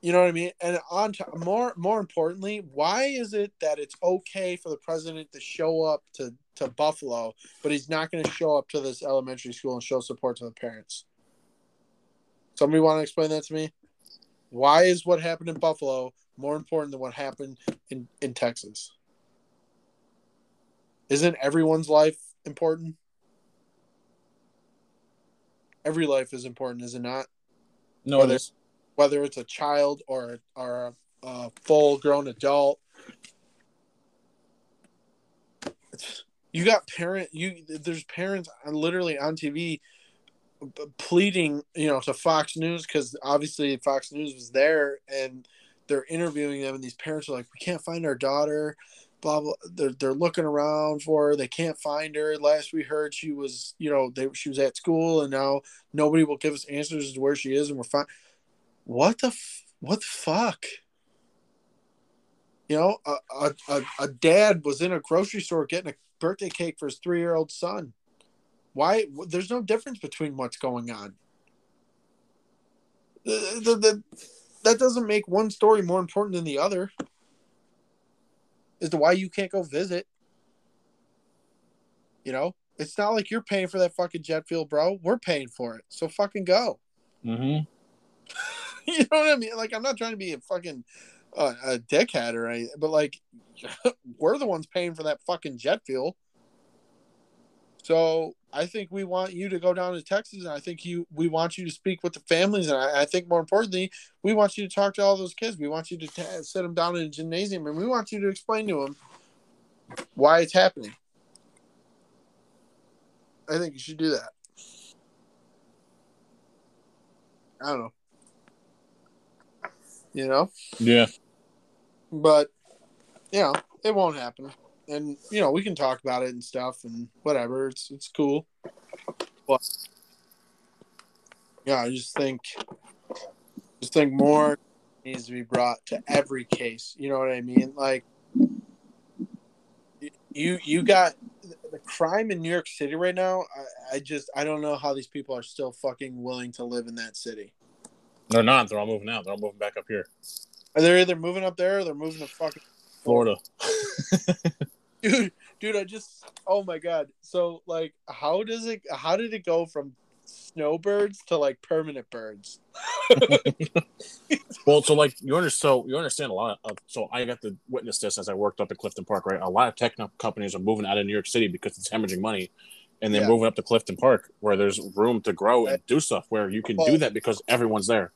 B: You know what I mean? And on to, more more importantly, why is it that it's okay for the president to show up to to Buffalo, but he's not going to show up to this elementary school and show support to the parents? Somebody want to explain that to me? Why is what happened in Buffalo more important than what happened in, in Texas? Isn't everyone's life important? Every life is important, is it not?
A: No,
B: whether,
A: it is.
B: Whether it's a child or or a, a full grown adult. You got parent you there's parents literally on TV pleading, you know, to Fox News because obviously Fox News was there and they're interviewing them, and these parents are like, "We can't find our daughter." Blah blah. They're they're looking around for her. They can't find her. Last we heard, she was, you know, they she was at school, and now nobody will give us answers as to where she is, and we're fine. What the what the fuck? You know, a, a, a dad was in a grocery store getting a birthday cake for his three year old son. Why? There's no difference between what's going on. The, the, the, that doesn't make one story more important than the other. As to why you can't go visit. You know, it's not like you're paying for that fucking jet fuel, bro. We're paying for it, so fucking go.
A: Mm-hmm.
B: you know what I mean? Like, I'm not trying to be a fucking uh, a dickhead or anything, but like, we're the ones paying for that fucking jet fuel. So I think we want you to go down to Texas, and I think you we want you to speak with the families, and I, I think more importantly, we want you to talk to all those kids. We want you to t- sit them down in a gymnasium, and we want you to explain to them why it's happening. I think you should do that. I don't know. You know?
A: Yeah.
B: But, you know, it won't happen and you know we can talk about it and stuff and whatever. It's it's cool. But yeah, I just think just think more needs to be brought to every case. You know what I mean? Like you you got the crime in New York City right now. I, I just I don't know how these people are still fucking willing to live in that city.
A: They're not. They're all moving out. They're all moving back up here.
B: Are they either moving up there or they're moving to fucking
A: Florida.
B: dude, dude, I just oh my god. So like how does it how did it go from snowbirds to like permanent birds?
A: well, so like you understand, so you understand a lot of. So I got to witness this as I worked up at Clifton Park. Right, a lot of tech companies are moving out of New York City because it's hemorrhaging money, and they're yeah. moving up to Clifton Park where there's room to grow and do stuff where you can well, do that because everyone's there.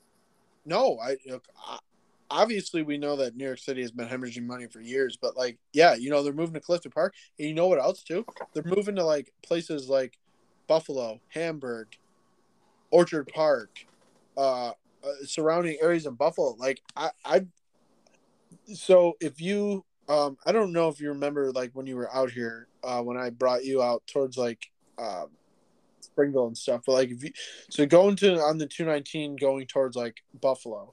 B: No, I, I obviously we know that New York City has been hemorrhaging money for years, but like, yeah, you know, they're moving to Clifton Park, and you know what else too? They're moving to like places like Buffalo, Hamburg, Orchard Park, uh, uh surrounding areas in Buffalo. Like, I, I, so if you, um, I don't know if you remember like when you were out here, uh, when I brought you out towards like, um, Springville and stuff, but like if you, so going to on the two nineteen going towards like Buffalo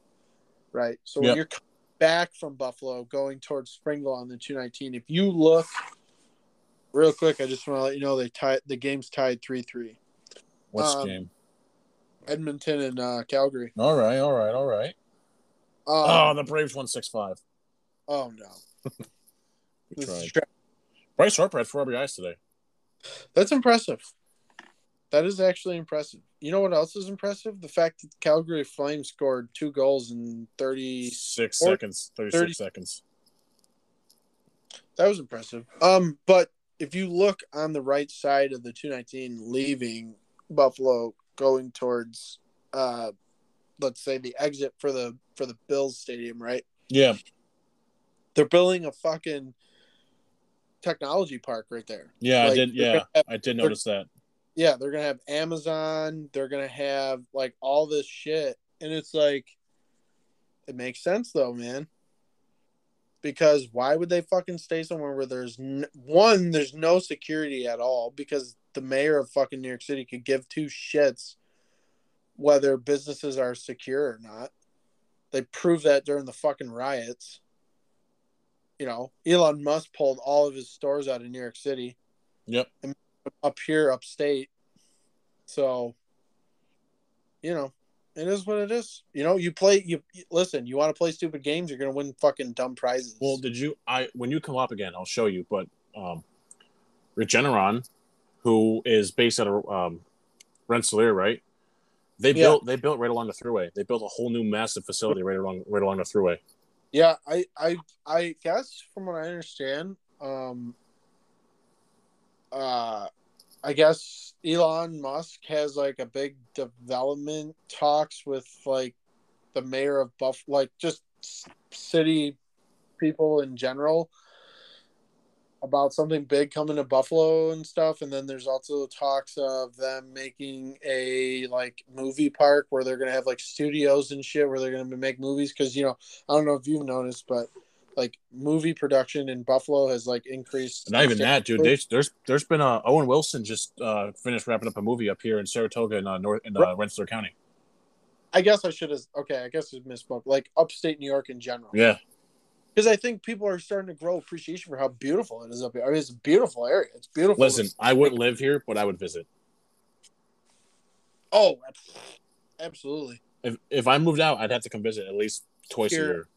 B: right? So yep. when you're back from Buffalo going towards Springville on the 219, if you look real quick, I just want to let you know they tied the game's tied 3 3.
A: What's um, game?
B: Edmonton and uh, Calgary.
A: All right, all right, all right. Um, oh, the Braves won 6 5.
B: Oh, no.
A: Bryce Harper had four RBIs today.
B: That's impressive. That is actually impressive. You know what else is impressive? The fact that Calgary Flames scored two goals in 36
A: seconds. 36 30, seconds.
B: That was impressive. Um, but if you look on the right side of the 219 leaving Buffalo going towards uh let's say the exit for the for the Bills stadium, right?
A: Yeah.
B: They're building a fucking technology park right there.
A: Yeah, like, I did yeah, have, I did notice that
B: yeah, they're gonna have Amazon. They're gonna have like all this shit, and it's like, it makes sense though, man. because why would they fucking stay somewhere where there's n- one there's no security at all because the mayor of fucking New York City could give two shits whether businesses are secure or not. They proved that during the fucking riots. You know, Elon Musk pulled all of his stores out of New York City.
A: Yep.
B: Up here, upstate. So, you know, it is what it is. You know, you play. You listen. You want to play stupid games, you're gonna win fucking dumb prizes.
A: Well, did you? I when you come up again, I'll show you. But um, Regeneron, who is based out of um, Rensselaer, right? They
B: Yeah.
A: built they built right along the thruway. They built a whole new massive facility right along right along the thruway.
B: Yeah, I, I, I guess from what I understand, um, uh, I guess Elon Musk has like a big development talks with like the mayor of Buff, like just city people in general about something big coming to Buffalo and stuff. And then there's also talks of them making a like movie park where they're gonna have like studios and shit where they're gonna make movies. Because you know, I don't know if you've noticed, but like movie production in Buffalo has like increased.
A: Not even that, dude. There's there's there's been a Owen Wilson just uh, finished wrapping up a movie up here in Saratoga in uh, North in uh, Rensselaer County.
B: I guess I should have. Okay, I guess I misspoke. Like upstate New York in general.
A: Yeah,
B: Because I think people are starting to grow appreciation for how beautiful it is up here. I mean, it's a beautiful area. It's beautiful.
A: listen, I wouldn't live here, but I would visit.
B: Oh, absolutely.
A: If if I moved out, I'd have to come visit at least twice
B: Here.
A: a year.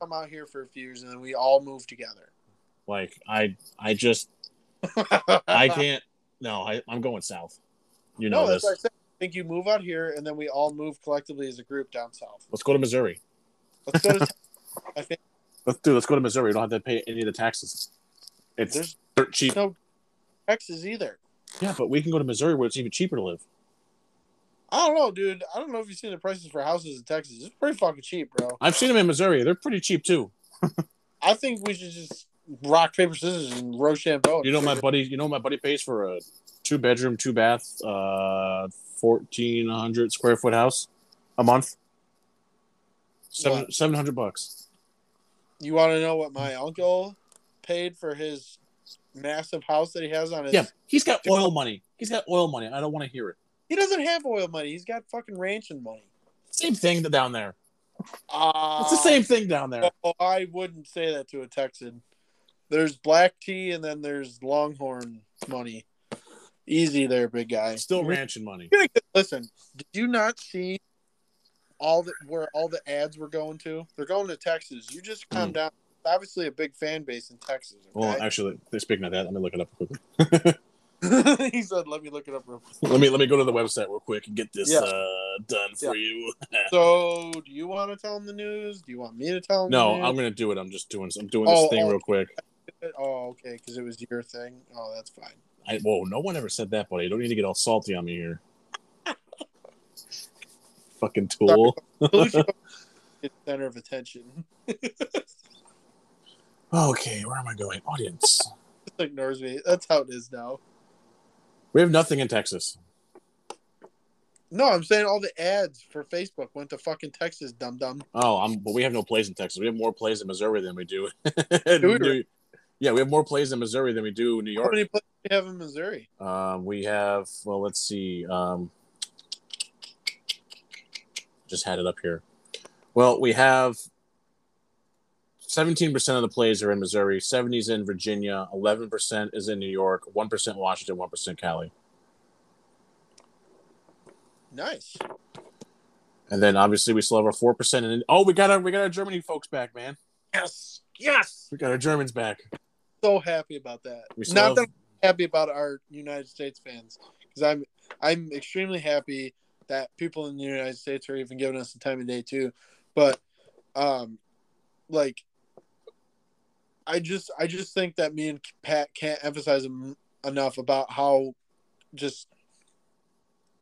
B: Come out here for a few years and then we all move together.
A: Like I I just I can't. No, I, I'm going south. You know
B: no, that's
A: this.
B: what I said. I think you move out here and then we all move collectively as a group down south.
A: Let's go to Missouri.
B: Let's go to. I think
A: Let's do. Let's go to Missouri. You don't have to pay any of the taxes. It's
B: There's-
A: cheap.
B: no Texas either.
A: Yeah, but we can go to Missouri where it's even cheaper to live.
B: I don't know, dude. I don't know if you've seen the prices for houses in Texas. It's pretty fucking cheap, bro.
A: I've seen them in Missouri. They're pretty cheap too.
B: I think we should just rock paper scissors and Rochambeau.
A: You know my buddy. You know my buddy pays for a two bedroom, two bath, uh, fourteen hundred square foot house a month. Seven seven hundred bucks.
B: You want to know what my uncle paid for his massive house that he has on his?
A: Yeah, he's got oil money. He's got oil money. I don't want to hear it.
B: He doesn't have oil money. He's got fucking ranching money.
A: Same thing down there.
B: Uh,
A: It's the same thing down there.
B: Oh, I wouldn't say that to a Texan. There's black tea and then there's Longhorn money. Easy there, big guy.
A: Still ranching money.
B: Listen, did you not see all the where all the ads were going to? They're going to Texas. You just calm
A: Mm.
B: down. Obviously, a big fan base in Texas.
A: Well, actually, speaking of that, let me look it up quickly.
B: he said, "Let me look it up real quick."
A: let me let me go to the website real quick and get this
B: Yeah.
A: uh, done for you.
B: So, do you want to tell him the news? Do you want me to tell him?
A: no,
B: the news?
A: I'm gonna do it. I'm just doing. I'm doing this
B: Oh,
A: thing
B: oh.
A: real quick.
B: Oh, okay, because it was your thing. Oh, that's fine.
A: I, whoa, no one ever said that, buddy. You don't need to get all salty on me here. Fucking tool.
B: Pollution is the center of attention.
A: Okay, where am I going? Audience.
B: Ignores me. That's how it is now.
A: We have nothing in Texas.
B: No, I'm saying all the ads for Facebook went to fucking Texas, dum dum.
A: Oh, I'm, but we have no plays in Texas. We have more plays in Missouri than we do.
B: we
A: New- yeah, we have more plays in Missouri than we do New York.
B: How many places do you have in Missouri?
A: Um, we have. Well, let's see. Um, just had it up here. Well, we have. 17% of the plays are in Missouri, 70s in Virginia, 11% is in New York, 1% Washington, 1% Cali.
B: Nice.
A: And then obviously we still have our 4% and Oh, we got our we got our Germany folks back, man.
B: Yes. Yes.
A: We got our Germans back.
B: So happy about that.
A: We still
B: Not
A: have-
B: that I'm happy about our United States fans, because I'm I'm extremely happy that people in the United States are even giving us the time of day too. But um, like, I just I just think that me and Pat can't emphasize em- enough about how just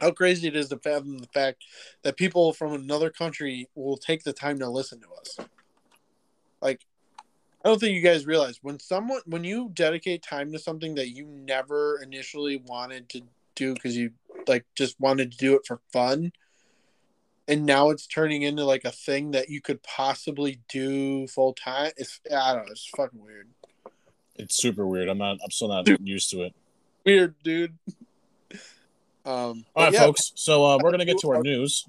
B: how crazy it is to fathom the fact that people from another country will take the time to listen to us. Like, I don't think you guys realize when someone when you dedicate time to something that you never initially wanted to do because you like just wanted to do it for fun, and now it's turning into like a thing that you could possibly do full time. It's I don't know. It's fucking weird.
A: It's super weird. I'm not. I'm still not used to it.
B: Weird, dude. Um,
A: All right,
B: yeah,
A: folks. So uh, we're gonna get to our news.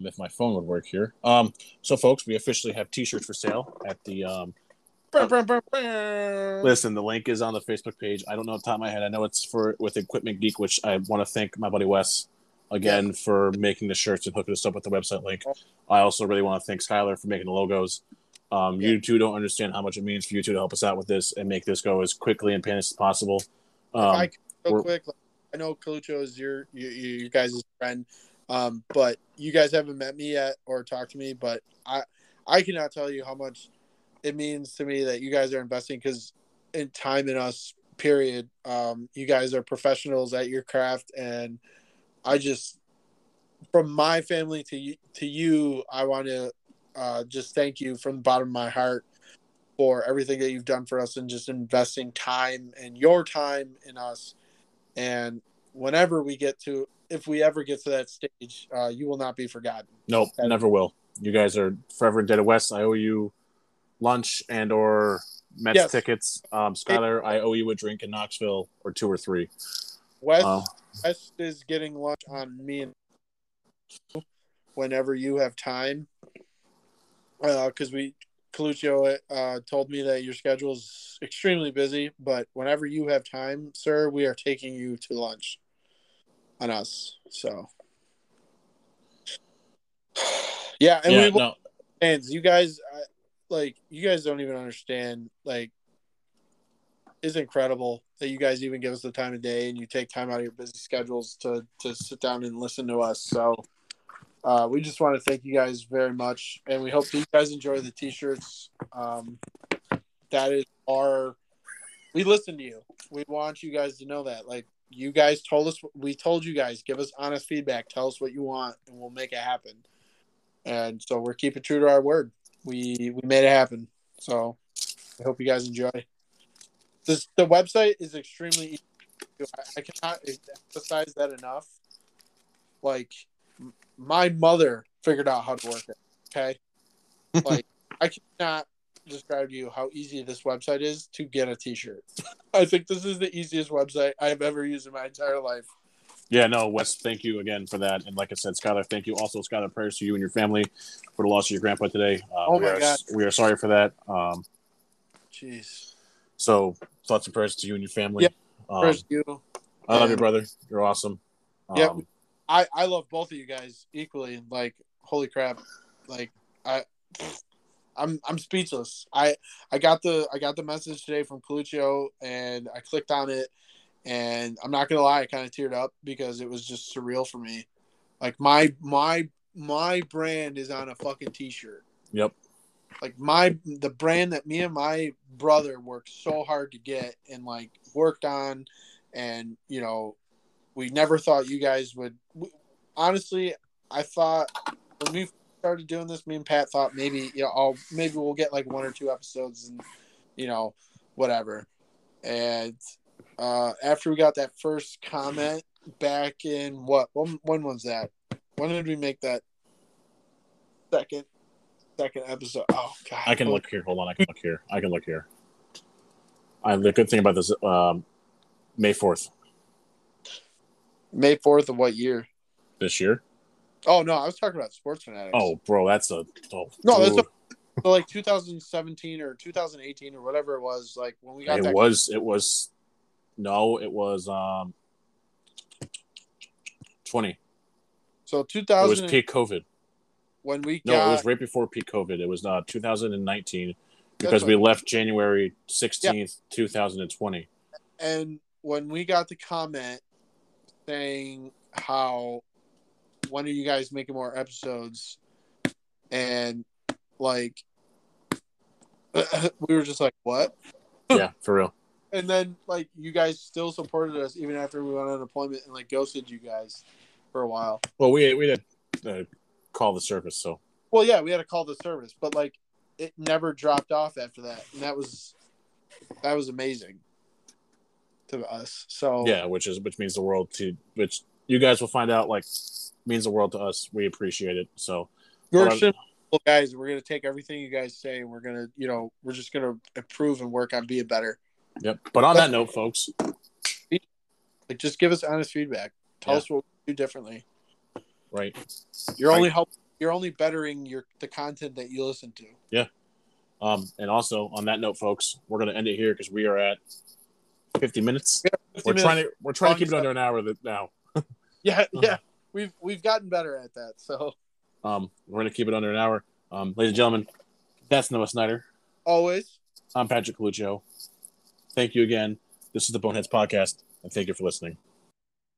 A: Um, If my phone would work here. Um, so folks, we officially have T-shirts for sale at the. Um, listen, the link is on the Facebook page. I don't know the top of my head. I know it's for with Equipment Geek, which I want to thank my buddy Wes again for making the shirts and hooking us up with the website link. I also really want to thank Skylar for making the logos. Um, You two don't understand how much it means for you two to help us out with this and make this go as quickly and painless as possible. Um,
B: I real quick, like, I know Coluccio is your you, you you guys' friend, um, but you guys haven't met me yet or talked to me. But I I cannot tell you how much it means to me that you guys are investing because in time in us. Period. Um, you guys are professionals at your craft, and I just from my family to you, to you, I want to uh, just thank you from the bottom of my heart for everything that you've done for us and just investing time and your time in us. And whenever we get to, if we ever get to that stage, uh, you will not be forgotten.
A: Nope, never will. You guys are forever in dead Wes. I owe you lunch and or Mets
B: Yes.
A: tickets. Um, Skylar, I owe you a drink in Knoxville or two or three.
B: Wes,
A: Uh,
B: Wes is getting lunch on me and whenever you have time. Because we, Coluccio uh, told me that your schedule is extremely busy, but whenever you have time, sir, we are taking you to lunch on us. So, yeah, and
A: yeah,
B: we
A: no,
B: fans, you guys, like, you guys don't even understand. Like, it's incredible that you guys even give us the time of day and you take time out of your busy schedules to to sit down and listen to us. So, uh, we just want to thank you guys very much, and we hope that you guys enjoy the t-shirts. Um, that is our. We listen to you. We want you guys to know that. Like, you guys told us, we told you guys, give us honest feedback. Tell us what you want, and we'll make it happen. And so we're keeping true to our word. We we made it happen. So I hope you guys enjoy. This the website is extremely easy. I, I cannot emphasize that enough. Like m- my mother figured out how to work it. Okay, like I cannot describe to you how easy this website is to get a T-shirt. I think this is the easiest website I have ever used in my entire life.
A: yeah, no, Wes, thank you again for that. And like I said, Skylar, thank you. Also, Skylar, prayers to you and your family for the loss of your grandpa today. Uh,
B: Oh
A: we
B: my
A: are,
B: God.
A: We are sorry for that. Um,
B: Jeez,
A: so thoughts and prayers to you and your family.
B: Yeah,
A: Um,
B: Prayers to you.
A: I love you, brother. You're awesome.
B: Yeah,
A: Um,
B: I I love both of you guys equally. Like, holy crap! Like, I, I'm I'm speechless. I I got the I got the message today from Coluccio, and I clicked on it, and I'm not gonna lie, I kind of teared up because it was just surreal for me. Like my my my brand is on a fucking t-shirt.
A: Yep.
B: Like my the brand that me and my brother worked so hard to get and like worked on, and you know, we never thought you guys would. we- Honestly, I thought when we started doing this, me and Pat thought maybe you know, I'll, maybe we'll get like one or two episodes and you know, whatever. And uh, after we got that first comment back in what when, when was that? When did we make that second second episode? Oh god,
A: I can look here. Hold on. I can look here. I can look here. I, the good thing about this, um, May 4th
B: May fourth of what year?
A: this year.
B: Oh no, I was talking about Sports Fanatics.
A: Oh, bro, that's a. Oh,
B: No, that's
A: dude.
B: So like 2017 or 2018 or whatever it was, like when we got
A: it was it was no it was um 20
B: so
A: it
B: 2000
A: was peak covid
B: when we
A: no
B: got
A: it was right before peak covid. It was uh 2019 because
B: That's
A: we left january 16th 2020
B: and when we got the comment saying how when are you guys making more episodes? And like we were just like what?
A: Yeah for real.
B: And then like you guys still supported us even after we went on deployment and like ghosted you guys for a while.
A: Well we we had uh, call the service so
B: Well, yeah, we had to call the service, but like it never dropped off after that, and that was that was amazing to us. So
A: yeah which is which means the world to which you guys will find out like means the world to us. We appreciate it. So
B: We're simple guys. We're gonna take everything you guys say. and We're gonna, you know, we're just gonna improve and work on being better.
A: yep. But on that note, folks,
B: Like, just give us honest feedback. Tell
A: Yeah.
B: us what we do differently.
A: Right.
B: You're
A: Right.
B: only help. You're only bettering your the content that you listen to. Yeah.
A: Um, and also on that note, folks, we're gonna end it here because we are at 50 minutes.
B: 50
A: We're
B: minutes.
A: trying to we're trying to keep it under an hour now.
B: Yeah, yeah. We've we've gotten better at that. So
A: Um, we're gonna keep it under an hour. Um, ladies and gentlemen, that's Noah Snyder.
B: always.
A: I'm Patrick Coluccio. Thank you again. This is the Boneheads Podcast, and thank you for listening.